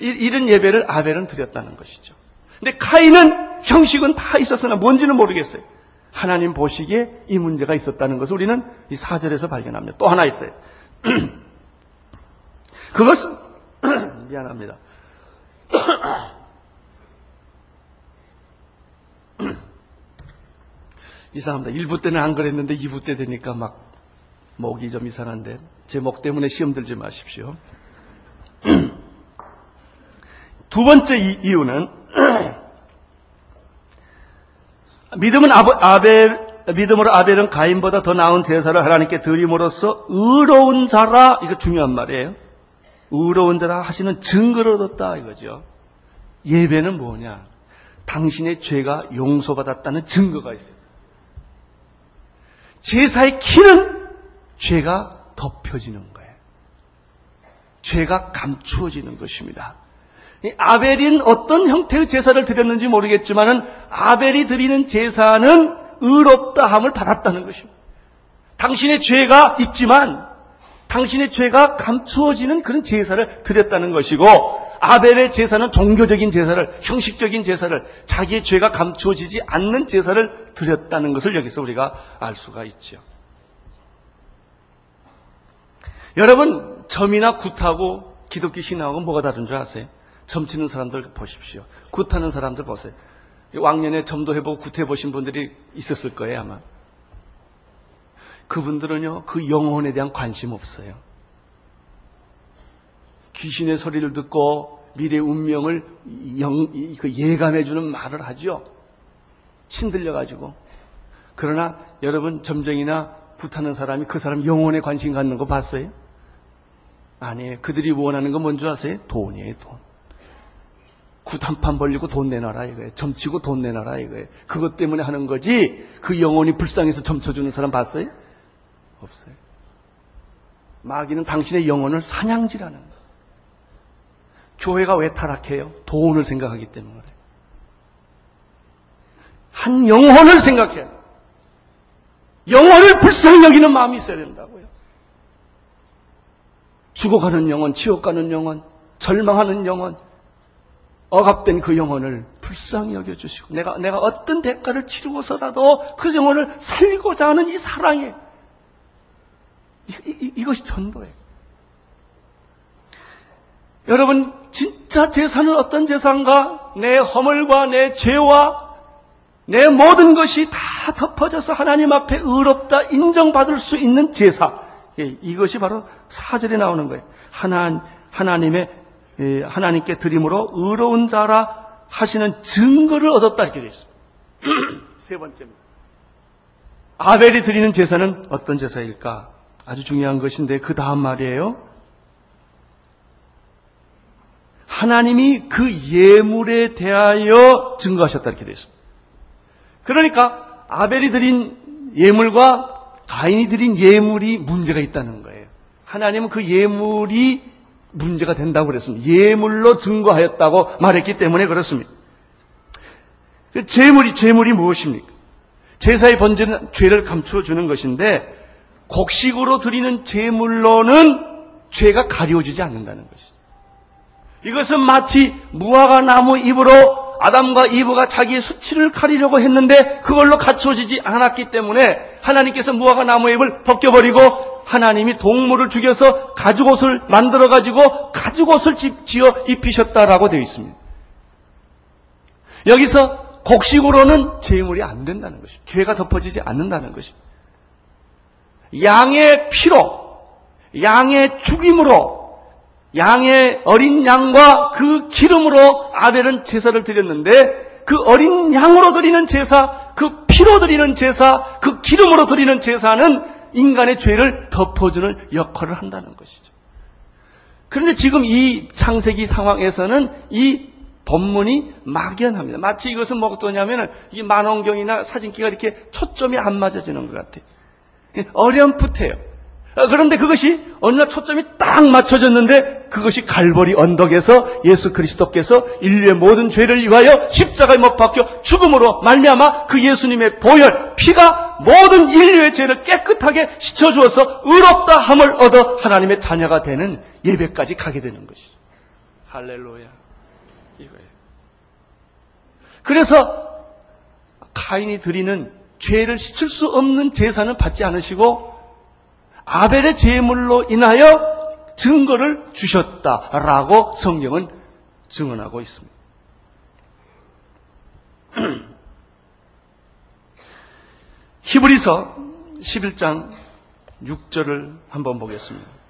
이런 예배를 아벨은 드렸다는 것이죠. 근데 카인은 형식은 다 있었으나 뭔지는 모르겠어요. 하나님 보시기에 이 문제가 있었다는 것을 우리는 이 사절에서 발견합니다. 또 하나 있어요. 그것은 미안합니다. 이상합니다. 1부 때는 안 그랬는데 2부 때 되니까 막 목이 좀 이상한데 제 목 때문에 시험 들지 마십시오. 두 번째 이유는 믿음은 아벨 믿음으로 아벨은 가인보다 더 나은 제사를 하나님께 드림으로써 의로운 자라 이거 중요한 말이에요. 의로운 자라 하시는 증거를 얻었다 이거죠. 예배는 뭐냐? 당신의 죄가 용서받았다는 증거가 있어요. 제사의 키는 죄가 덮여지는 거예요. 죄가 감추어지는 것입니다. 이 아벨인 어떤 형태의 제사를 드렸는지 모르겠지만은 아벨이 드리는 제사는 의롭다함을 받았다는 것입니다. 당신의 죄가 있지만 당신의 죄가 감추어지는 그런 제사를 드렸다는 것이고 아벨의 제사는 종교적인 제사를 형식적인 제사를 자기의 죄가 감추어지지 않는 제사를 드렸다는 것을 여기서 우리가 알 수가 있죠. 여러분 점이나 굿하고 기독교 신앙하고 뭐가 다른 줄 아세요? 점치는 사람들 보십시오. 굿하는 사람들 보세요. 왕년에 점도 해보고 굿해보신 분들이 있었을 거예요 아마. 그분들은요 그 영혼에 대한 관심 없어요. 귀신의 소리를 듣고 미래 운명을 영, 그 예감해주는 말을 하죠. 친들려가지고. 그러나 여러분 점쟁이나 굿하는 사람이 그 사람 영혼에 관심 갖는 거 봤어요? 아니에요. 그들이 원하는 건 뭔지 아세요? 돈이에요, 돈. 굿한판 벌리고 돈 내놔라 이거예요. 점치고 돈 내놔라 이거예요. 그것 때문에 하는 거지 그 영혼이 불쌍해서 점쳐주는 사람 봤어요? 없어요. 마귀는 당신의 영혼을 사냥질하는 거예요. 교회가 왜 타락해요? 돈을 생각하기 때문에 그래요. 한 영혼을 생각해야 돼요. 영혼을 불쌍히 여기는 마음이 있어야 된다고요. 죽어가는 영혼, 지옥 가는 영혼, 절망하는 영혼, 억압된 그 영혼을 불쌍히 여겨주시고, 내가, 내가 어떤 대가를 치르고서라도 그 영혼을 살리고자 하는 이 사랑에, 이, 이, 이것이 전도예요. 여러분, 진짜 제사는 어떤 제사인가? 내 허물과 내 죄와 내 모든 것이 다 덮어져서 하나님 앞에 의롭다 인정받을 수 있는 제사. 예, 이것이 바로 사절에 나오는 거예요. 하나, 하나님의, 예, 하나님께 드림으로 의로운 자라 하시는 증거를 얻었다 이렇게 되어 있습니다. 세 번째입니다. 아벨이 드리는 제사는 어떤 제사일까? 아주 중요한 것인데 그 다음 말이에요. 하나님이 그 예물에 대하여 증거하셨다 이렇게 되어 있습니다. 그러니까 아벨이 드린 예물과 가인이 드린 예물이 문제가 있다는 거예요. 하나님은 그 예물이 문제가 된다고 그랬습니다. 예물로 증거하였다고 말했기 때문에 그렇습니다. 그 제물이 제물이 무엇입니까? 제사의 번제는 죄를 감추어 주는 것인데 곡식으로 드리는 제물로는 죄가 가려지지 않는다는 것이죠. 이것은 마치 무화과 나무 잎으로 아담과 이브가 자기의 수치를 가리려고 했는데 그걸로 갖춰지지 않았기 때문에 하나님께서 무화과 나무 잎을 벗겨버리고 하나님이 동물을 죽여서 가죽옷을 만들어 가지고 가죽옷을 지어 입히셨다라고 되어 있습니다. 여기서 곡식으로는 제물이 안 된다는 것입니다. 죄가 덮어지지 않는다는 것입니다. 양의 피로, 양의 죽임으로, 양의 어린 양과 그 기름으로 아벨은 제사를 드렸는데 그 어린 양으로 드리는 제사, 그 피로 드리는 제사, 그 기름으로 드리는 제사는 인간의 죄를 덮어주는 역할을 한다는 것이죠. 그런데 지금 이 창세기 상황에서는 이 본문이 막연합니다. 마치 이것은 뭐었냐면이 만원경이나 사진기가 이렇게 초점이 안 맞아지는 것 같아요. 어렴풋해요. 그런데 그것이 어느 날 초점이 딱 맞춰졌는데 그것이 갈보리 언덕에서 예수 그리스도께서 인류의 모든 죄를 위하여 십자가에 못 박혀 죽음으로 말미암아 그 예수님의 보혈 피가 모든 인류의 죄를 깨끗하게 씻어 주어서 의롭다 함을 얻어 하나님의 자녀가 되는 예배까지 가게 되는 것이죠. 할렐루야. 이거예요. 그래서 가인이 드리는 죄를 씻을 수 없는 제사는 받지 않으시고 아벨의 제물로 인하여 증거를 주셨다라고 성경은 증언하고 있습니다. 히브리서 11장 6절을 한번 보겠습니다.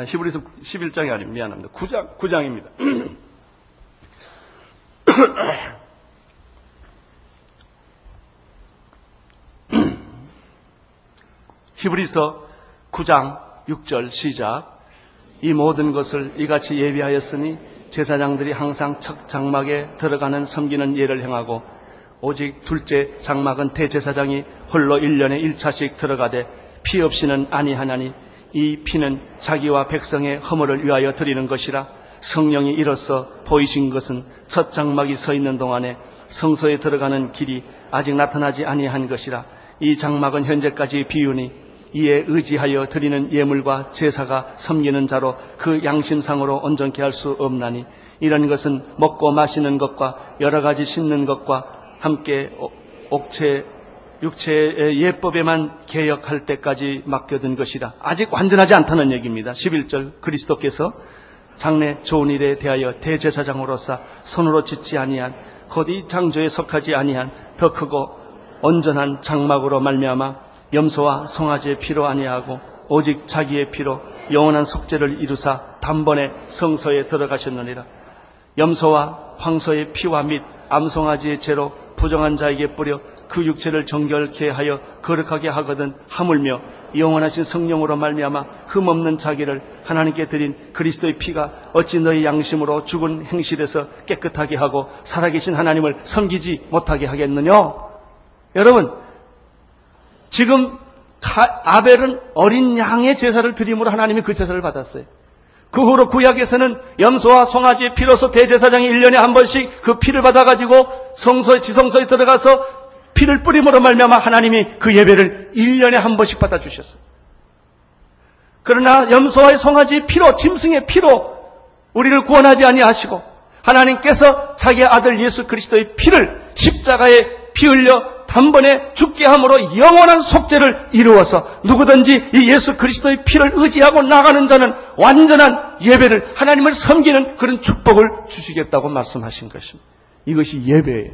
히브리서 11장이 아니면 미안합니다. 9장, 9장입니다. 히브리서 9장 6절 시작. 이 모든 것을 이같이 예비하였으니 제사장들이 항상 첫 장막에 들어가는 섬기는 예를 행하고 오직 둘째 장막은 대제사장이 홀로 1년에 1차씩 들어가되 피 없이는 아니하나니 이 피는 자기와 백성의 허물을 위하여 드리는 것이라 성령이 이로써 보이신 것은 첫 장막이 서 있는 동안에 성소에 들어가는 길이 아직 나타나지 아니한 것이라 이 장막은 현재까지 비우니 이에 의지하여 드리는 예물과 제사가 섬기는 자로 그 양심상으로 온전케 할 수 없나니 이런 것은 먹고 마시는 것과 여러 가지 씻는 것과 함께 옥체 육체의 예법에만 개혁할 때까지 맡겨둔 것이라 아직 완전하지 않다는 얘기입니다. 11절 그리스도께서 장래 좋은 일에 대하여 대제사장으로서 손으로 짓지 아니한 곧이 장조에 속하지 아니한 더 크고 온전한 장막으로 말미암아 염소와 송아지의 피로 아니하고 오직 자기의 피로 영원한 속죄를 이루사 단번에 성소에 들어가셨느니라. 염소와 황소의 피와 및 암송아지의 죄로 부정한 자에게 뿌려 그 육체를 정결케 하여 거룩하게 하거든 하물며 영원하신 성령으로 말미암아 흠없는 자기를 하나님께 드린 그리스도의 피가 어찌 너희 양심으로 죽은 행실에서 깨끗하게 하고 살아계신 하나님을 섬기지 못하게 하겠느냐? 여러분 지금 아벨은 어린 양의 제사를 드림으로 하나님이 그 제사를 받았어요. 그 후로 구약에서는 염소와 송아지의 피로서 대제사장이 1년에 한 번씩 그 피를 받아가지고 성소에 지성소에 들어가서 피를 뿌림으로 말미암아 하나님이 그 예배를 1년에 한 번씩 받아주셨어요. 그러나 염소와의 송아지의 피로 짐승의 피로 우리를 구원하지 아니하시고 하나님께서 자기 아들 예수 그리스도의 피를 십자가에 피 흘려 단번에 죽게 함으로 영원한 속죄를 이루어서 누구든지 이 예수 그리스도의 피를 의지하고 나가는 자는 완전한 예배를 하나님을 섬기는 그런 축복을 주시겠다고 말씀하신 것입니다. 이것이 예배예요.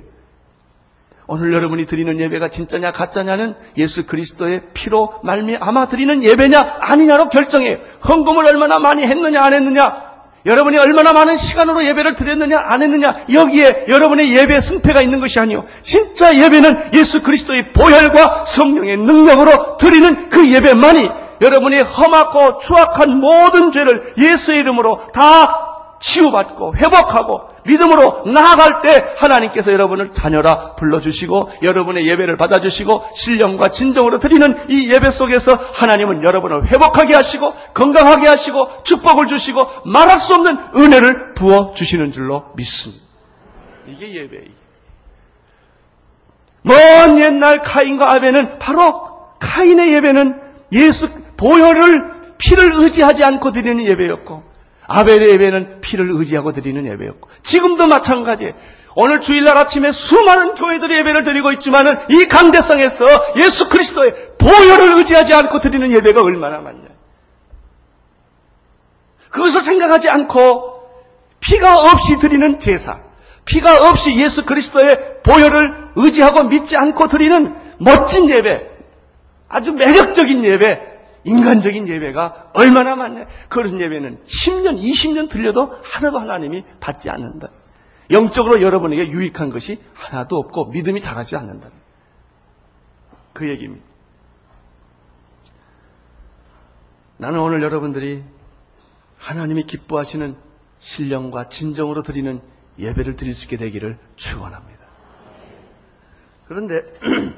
오늘 여러분이 드리는 예배가 진짜냐 가짜냐는 예수 그리스도의 피로 말미암아 드리는 예배냐 아니냐로 결정해요. 헌금을 얼마나 많이 했느냐 안 했느냐 여러분이 얼마나 많은 시간으로 예배를 드렸느냐 안 했느냐 여기에 여러분의 예배 승패가 있는 것이 아니요 진짜 예배는 예수 그리스도의 보혈과 성령의 능력으로 드리는 그 예배만이 여러분이 험하고 추악한 모든 죄를 예수의 이름으로 다 치유받고 회복하고 믿음으로 나아갈 때 하나님께서 여러분을 자녀라 불러주시고 여러분의 예배를 받아주시고 신령과 진정으로 드리는 이 예배 속에서 하나님은 여러분을 회복하게 하시고 건강하게 하시고 축복을 주시고 말할 수 없는 은혜를 부어주시는 줄로 믿습니다. 이게 예배예요. 먼 옛날 카인과 아벨은 바로 카인의 예배는 예수 보혈을 피를 의지하지 않고 드리는 예배였고 아벨의 예배는 피를 의지하고 드리는 예배였고 지금도 마찬가지예요. 오늘 주일날 아침에 수많은 교회들이 예배를 드리고 있지만은 이 강대성에서 예수 그리스도의 보혈을 의지하지 않고 드리는 예배가 얼마나 많냐. 그것을 생각하지 않고 피가 없이 드리는 제사, 피가 없이 예수 그리스도의 보혈을 의지하고 믿지 않고 드리는 멋진 예배, 아주 매력적인 예배, 인간적인 예배가 얼마나 많냐. 그런 예배는 10년, 20년 들려도 하나도 하나님이 받지 않는다. 영적으로 여러분에게 유익한 것이 하나도 없고 믿음이 자라지 않는다. 그 얘기입니다. 나는 오늘 여러분들이 하나님이 기뻐하시는 신령과 진정으로 드리는 예배를 드릴 수 있게 되기를 축원합니다. 그런데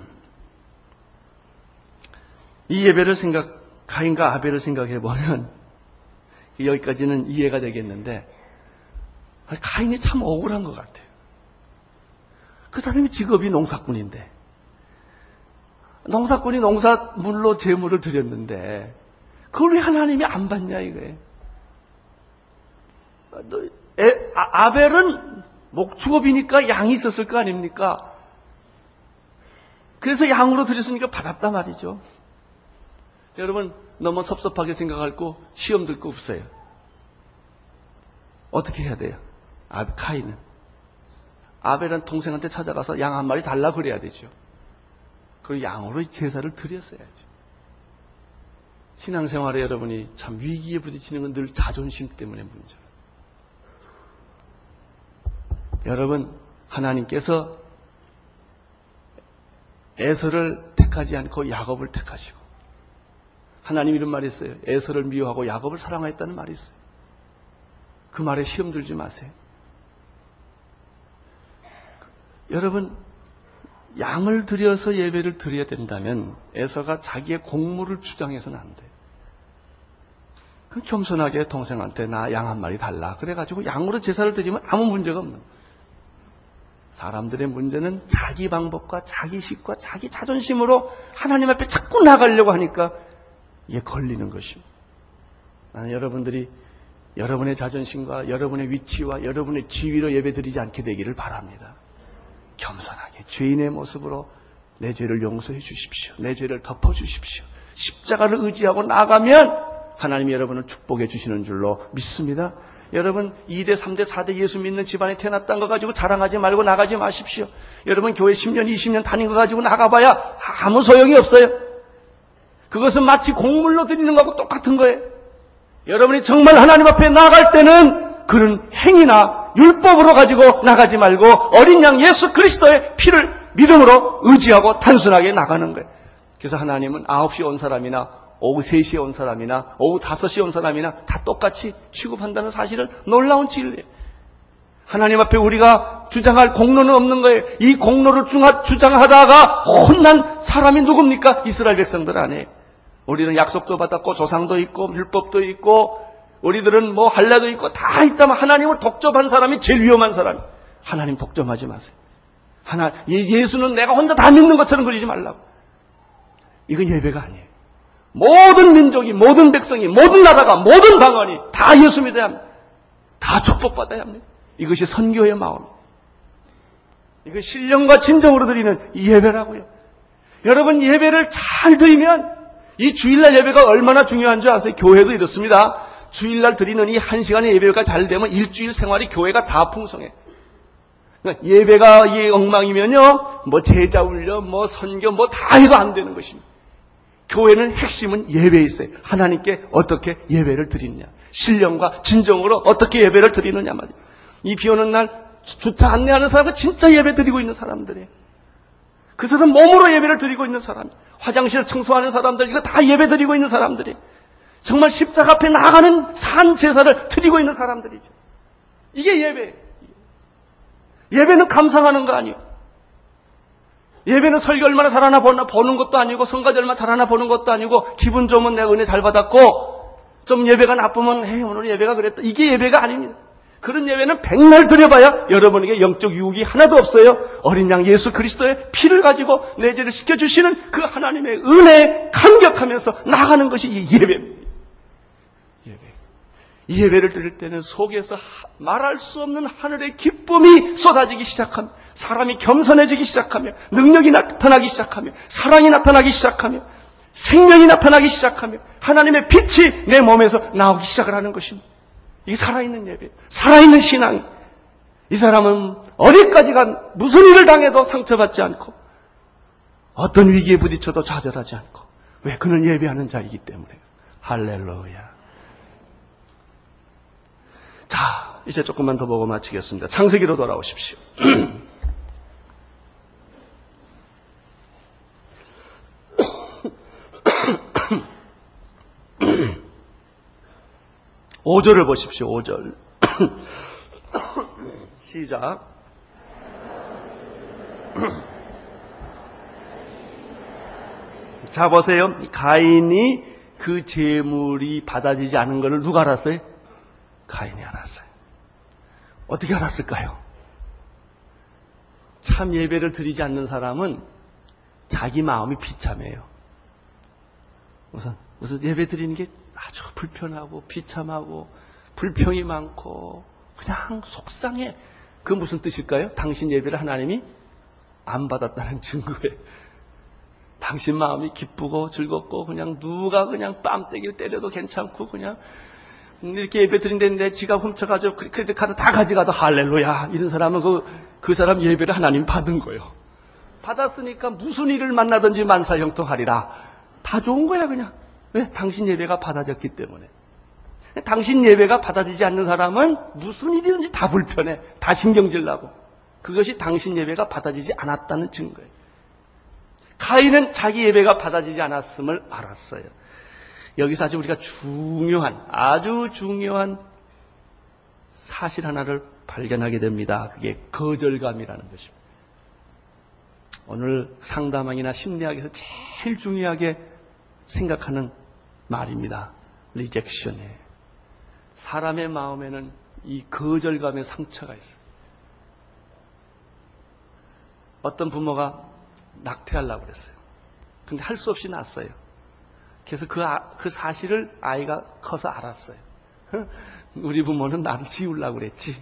이 예배를 생각 가인과 아벨을 생각해 보면 여기까지는 이해가 되겠는데 가인이 참 억울한 것 같아요. 그 사람이 직업이 농사꾼인데 농사꾼이 농사물로 재물을 드렸는데 그걸 왜 하나님이 안 받냐 이거예요. 에, 아, 벨은 목축업이니까 양이 있었을 거 아닙니까? 그래서 양으로 드렸으니까 받았단 말이죠. 여러분 너무 섭섭하게 생각할 거 시험 들 거 없어요. 어떻게 해야 돼요? 아, 카이는 아벨은 동생한테 찾아가서 양 한 마리 달라 그래야 되죠. 그리고 양으로 제사를 드렸어야죠. 신앙생활에 여러분이 참 위기에 부딪히는 건 늘 자존심 때문에 문제예요. 여러분 하나님께서 에서를 택하지 않고 야곱을 택하시고 하나님 이런 말이 있어요. 에서를 미워하고 야곱을 사랑하였다는 말이 있어요. 그 말에 시험 들지 마세요. 여러분, 양을 들여서 예배를 드려야 된다면 에서가 자기의 공물을 주장해서는 안 돼요. 그 겸손하게 동생한테 나 양 한 마리 달라. 그래가지고 양으로 제사를 드리면 아무 문제가 없는. 사람들의 문제는 자기 방법과 자기 식과 자기 자존심으로 하나님 앞에 자꾸 나가려고 하니까 이게 걸리는 것입니다. 나는 여러분들이 여러분의 자존심과 여러분의 위치와 여러분의 지위로 예배드리지 않게 되기를 바랍니다. 겸손하게 죄인의 모습으로 내 죄를 용서해 주십시오. 내 죄를 덮어 주십시오. 십자가를 의지하고 나가면 하나님이 여러분을 축복해 주시는 줄로 믿습니다. 여러분 2대, 3대, 4대 예수 믿는 집안에 태어났다는 거 가지고 자랑하지 말고 나가지 마십시오. 여러분 교회 10년, 20년 다닌 거 가지고 나가봐야 아무 소용이 없어요. 그것은 마치 공물로 드리는 거하고 똑같은 거예요. 여러분이 정말 하나님 앞에 나갈 때는 그런 행위나 율법으로 가지고 나가지 말고 어린 양 예수 그리스도의 피를 믿음으로 의지하고 단순하게 나가는 거예요. 그래서 하나님은 9시에 온 사람이나 오후 3시에 온 사람이나 오후 5시에 온 사람이나 다 똑같이 취급한다는 사실은 놀라운 진리예요. 하나님 앞에 우리가 주장할 공로는 없는 거예요. 이 공로를 주장하다가 혼난 사람이 누굽니까? 이스라엘 백성들 안에. 우리는 약속도 받았고 조상도 있고 율법도 있고 우리들은 뭐 할례도 있고 다 있다면 하나님을 독점한 사람이 제일 위험한 사람. 하나님 독점하지 마세요. 하나 예수는 내가 혼자 다 믿는 것처럼 그리지 말라고. 이건 예배가 아니에요. 모든 민족이, 모든 백성이, 모든 나라가, 모든 방언이 다 예수 믿어야 합니다. 다 축복받아야 합니다. 이것이 선교의 마음. 이거 신령과 진정으로 드리는 예배라고요. 여러분 예배를 잘 드리면 이 주일날 예배가 얼마나 중요한 줄 아세요? 교회도 이렇습니다. 주일날 드리는 이 한 시간의 예배가 잘 되면 일주일 생활이 교회가 다 풍성해. 그러니까 예배가 이 엉망이면요, 뭐 제자 훈련, 뭐 선교, 뭐 다 해도 안 되는 것입니다. 교회는 핵심은 예배에 있어요. 하나님께 어떻게 예배를 드리느냐. 신령과 진정으로 어떻게 예배를 드리느냐 말이에요. 이 비 오는 날 주차 안내하는 사람은 진짜 예배 드리고 있는 사람들이에요. 그 사람 몸으로 예배를 드리고 있는 사람. 화장실 청소하는 사람들, 이거 다 예배 드리고 있는 사람들이. 정말 십자가 앞에 나가는 산 제사를 드리고 있는 사람들이죠. 이게 예배. 예배는 감상하는 거 아니에요. 예배는 설교 얼마나 잘하나 보는 것도 아니고 성가대 얼마나 잘하나 보는 것도 아니고 기분 좋으면 내가 은혜 잘 받았고 좀 예배가 나쁘면 에이 오늘 예배가 그랬다. 이게 예배가 아닙니다. 그런 예배는 백날 드려봐야 여러분에게 영적 유혹이 하나도 없어요. 어린 양 예수 그리스도의 피를 가지고 내 죄를 씻겨주시는 그 하나님의 은혜에 감격하면서 나가는 것이 이 예배입니다. 예배. 이 예배를 드릴 때는 속에서 말할 수 없는 하늘의 기쁨이 쏟아지기 시작하며 사람이 겸손해지기 시작하며 능력이 나타나기 시작하며 사랑이 나타나기 시작하며 생명이 나타나기 시작하며 하나님의 빛이 내 몸에서 나오기 시작을 하는 것입니다. 이 살아있는 예배, 살아있는 신앙. 이 사람은 어디까지 간 무슨 일을 당해도 상처받지 않고 어떤 위기에 부딪혀도 좌절하지 않고 왜 그는 예배하는 자이기 때문에 할렐루야. 자, 이제 조금만 더 보고 마치겠습니다. 창세기로 돌아오십시오. 5절을 보십시오. 5절. 시작. 자 보세요. 가인이 그 재물이 받아지지 않은 것을 누가 알았어요? 가인이 알았어요. 어떻게 알았을까요? 참 예배를 드리지 않는 사람은 자기 마음이 비참해요. 우선 무슨 예배 드리는 게 아주 불편하고 비참하고 불평이 많고 그냥 속상해. 그 무슨 뜻일까요? 당신 예배를 하나님이 안 받았다는 증거예요. 당신 마음이 기쁘고 즐겁고 그냥 누가 그냥 뺨때기를 때려도 괜찮고 그냥 이렇게 예배 드린데 내 지갑 훔쳐가지고 크레딧 카드 다 가져가도 할렐루야 이런 사람은 그, 그 사람 예배를 하나님 받은 거예요. 받았으니까 무슨 일을 만나든지 만사형통하리라. 다 좋은 거야 그냥. 왜? 당신 예배가 받아졌기 때문에. 당신 예배가 받아지지 않는 사람은 무슨 일이든지 다 불편해. 다 신경질 나고. 그것이 당신 예배가 받아지지 않았다는 증거예요. 가인은 자기 예배가 받아지지 않았음을 알았어요. 여기서 아주 우리가 중요한, 아주 중요한 사실 하나를 발견하게 됩니다. 그게 거절감이라는 것입니다. 오늘 상담학이나 심리학에서 제일 중요하게 생각하는 말입니다. 리젝션이에요. 사람의 마음에는 이 거절감의 상처가 있어요. 어떤 부모가 낙태하려고 그랬어요. 근데 할 수 없이 낳았어요. 그래서 그, 아, 그 사실을 아이가 커서 알았어요. 우리 부모는 나를 지우려고 그랬지.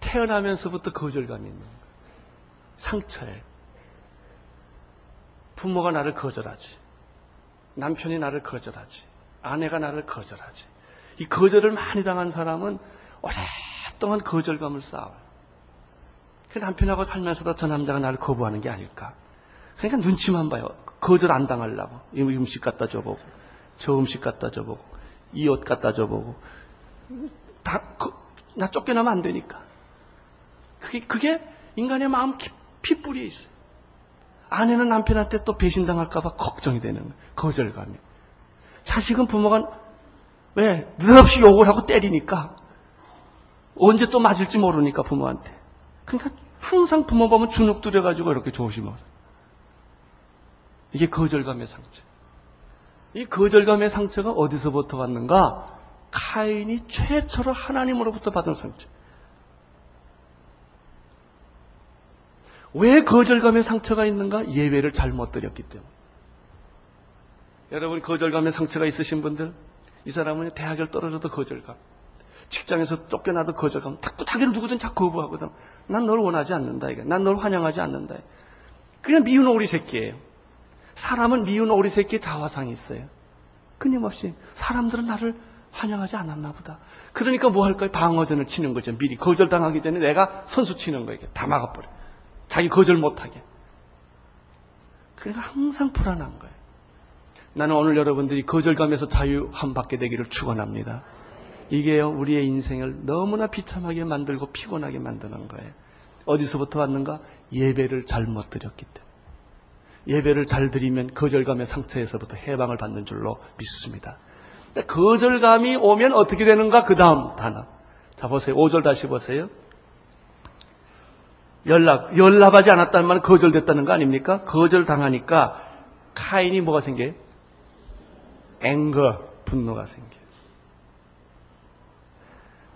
태어나면서부터 거절감이 있는 거예요. 상처예요. 부모가 나를 거절하지. 남편이 나를 거절하지. 아내가 나를 거절하지. 이 거절을 많이 당한 사람은 오랫동안 거절감을 쌓아요. 그 남편하고 살면서도 저 남자가 나를 거부하는 게 아닐까. 그러니까 눈치만 봐요. 거절 안 당하려고. 이 음식 갖다 줘보고, 저 음식 갖다 줘보고, 이 옷 갖다 줘보고. 다, 그, 나 쫓겨나면 안 되니까. 그게, 그게 인간의 마음 깊이 뿌리에 있어요. 아내는 남편한테 또 배신당할까봐 걱정이 되는 거예요. 거절감이. 자식은 부모가 왜 느닷없이 욕을 하고 때리니까 언제 또 맞을지 모르니까 부모한테. 그러니까 항상 부모 보면 주눅 들여가지고 이렇게 조심하고. 이게 거절감의 상처. 이 거절감의 상처가 어디서부터 왔는가? 카인이 최초로 하나님으로부터 받은 상처. 왜 거절감의 상처가 있는가? 예배를 잘못 드렸기 때문에. 여러분 거절감의 상처가 있으신 분들 이 사람은 대학을 떨어져도 거절감. 직장에서 쫓겨나도 거절감. 자꾸 자기를 누구든 자꾸 거부하거든. 난 널 원하지 않는다 이게. 난 널 환영하지 않는다. 그냥 미운 오리 새끼예요. 사람은 미운 오리 새끼의 자화상이 있어요. 끊임없이 사람들은 나를 환영하지 않았나 보다. 그러니까 뭐 할까요? 방어전을 치는 거죠. 미리 거절당하기 전에 내가 선수 치는 거예요 다 막아버려 자기 거절 못하게 그러니까 항상 불안한 거예요 나는 오늘 여러분들이 거절감에서 자유함 받게 되기를 축원합니다. 이게요 우리의 인생을 너무나 비참하게 만들고 피곤하게 만드는 거예요. 어디서부터 왔는가? 예배를 잘못 드렸기 때문에. 예배를 잘 드리면 거절감의 상처에서부터 해방을 받는 줄로 믿습니다. 거절감이 오면 어떻게 되는가? 그 다음 단어. 자 보세요. 5절 다시 보세요. 연락, 연락하지 않았다는 말은 거절됐다는 거 아닙니까? 거절당하니까 카인이 뭐가 생겨요? 앵거, 분노가 생겨요.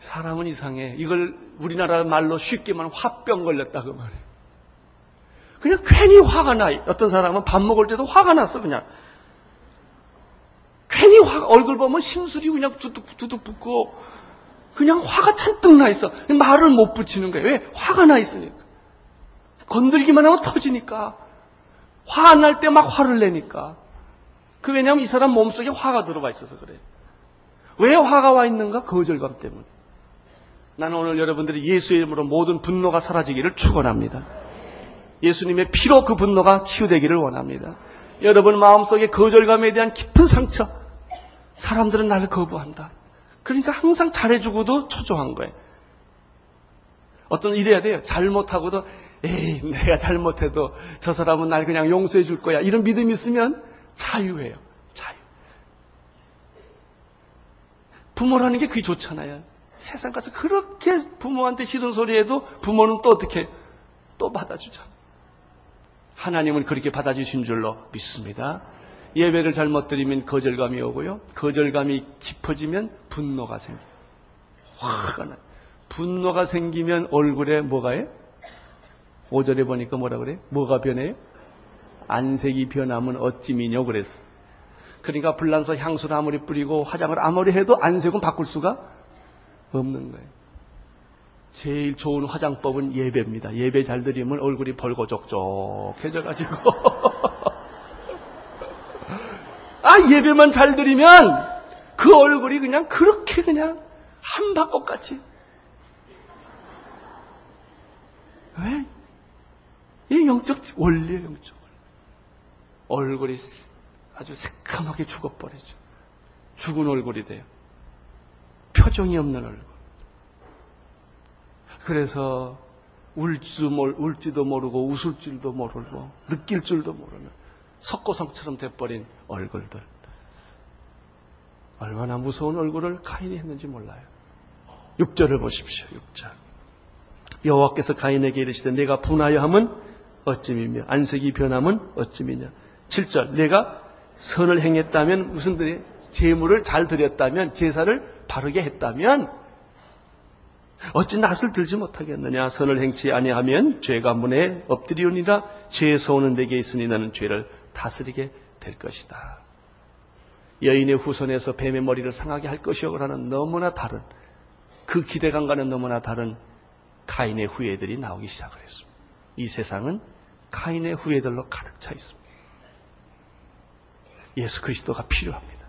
사람은 이상해. 이걸 우리나라 말로 쉽게 말하면 화병 걸렸다 그 말이에요. 그냥 괜히 화가 나. 어떤 사람은 밥 먹을 때도 화가 났어 그냥. 괜히 화, 얼굴 보면 심술이 그냥 두둑 두둑 붙고 그냥 화가 잔뜩 나 있어. 말을 못 붙이는 거예요. 왜? 화가 나 있으니까. 건들기만 하면 터지니까. 화 안 날 때 막 화를 내니까. 그 왜냐하면 이 사람 몸속에 화가 들어가 있어서 그래요. 왜 화가 와 있는가? 거절감 때문에. 나는 오늘 여러분들이 예수의 이름으로 모든 분노가 사라지기를 축원합니다. 예수님의 피로 그 분노가 치유되기를 원합니다. 여러분 마음속에 거절감에 대한 깊은 상처. 사람들은 나를 거부한다. 그러니까 항상 잘해주고도 초조한 거예요. 어떤 이래야 돼요. 잘못하고도 에이 내가 잘못해도 저 사람은 날 그냥 용서해 줄 거야. 이런 믿음이 있으면 자유예요. 자유. 부모라는 게 그게 좋잖아요. 세상 가서 그렇게 부모한테 싫은 소리 해도 부모는 또 어떻게 또 받아주잖아. 하나님은 그렇게 받아주신 줄로 믿습니다. 예배를 잘못 드리면 거절감이 오고요. 거절감이 깊어지면 분노가 생겨요. 화가 나요. 분노가 생기면 얼굴에 뭐가 해? 5절에 보니까 뭐라 그래? 뭐가 변해요? 안색이 변하면 어찌 미뇨 그래서. 그러니까 불란서 향수를 아무리 뿌리고 화장을 아무리 해도 안색은 바꿀 수가 없는 거예요. 제일 좋은 화장법은 예배입니다. 예배 잘 드리면 얼굴이 벌거족족해져가지고. 아, 예배만 잘 드리면 그 얼굴이 그냥 그렇게 그냥 한바꽃같이. 왜? 이 영적 원리예요, 영적. 얼굴이 아주 새카맣게 죽어버리죠. 죽은 얼굴이 돼요. 표정이 없는 얼굴. 그래서 울지도, 모르, 울지도 모르고 웃을 줄도 모르고 느낄 줄도 모르는 석고성처럼 돼버린 얼굴들. 얼마나 무서운 얼굴을 카인이 했는지 몰라요. 6절을 보십시오. 6절. 여호와께서 가인에게 이르시되 내가 분하여 함은 어찌미며 안색이 변함은 어찌미냐. 7절. 내가 선을 행했다면 무슨 들 재물을 잘 드렸다면 제사를 바르게 했다면 어찌 낯을 들지 못하겠느냐 선을 행치 아니하면 죄가 문에 엎드리오니라 죄의 소원은 내게 있으니 나는 죄를 다스리게 될 것이다. 여인의 후손에서 뱀의 머리를 상하게 할 것이오 라는 너무나 다른 그 기대감과는 너무나 다른 카인의 후예들이 나오기 시작을 했습니다. 이 세상은 카인의 후예들로 가득 차 있습니다. 예수 그리스도가 필요합니다.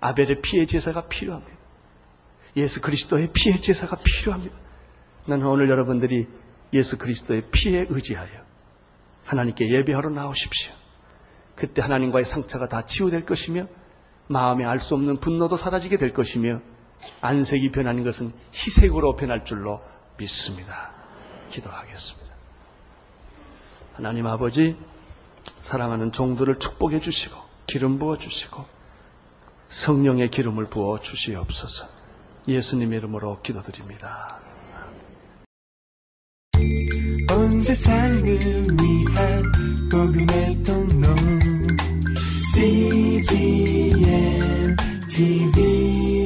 아벨의 피해 제사가 필요합니다. 예수 그리스도의 피해 제사가 필요합니다. 나는 오늘 여러분들이 예수 그리스도의 피에 의지하여 하나님께 예배하러 나오십시오. 그때 하나님과의 상처가 다 치유될 것이며 마음에 알 수 없는 분노도 사라지게 될 것이며 안색이 변하는 것은 희색으로 변할 줄로 믿습니다. 기도하겠습니다. 하나님 아버지 사랑하는 종들을 축복해 주시고 기름 부어 주시고 성령의 기름을 부어 주시옵소서. 예수님의 이름으로 기도드립니다. 온 세상을 위한 복음의 통로 CGM TV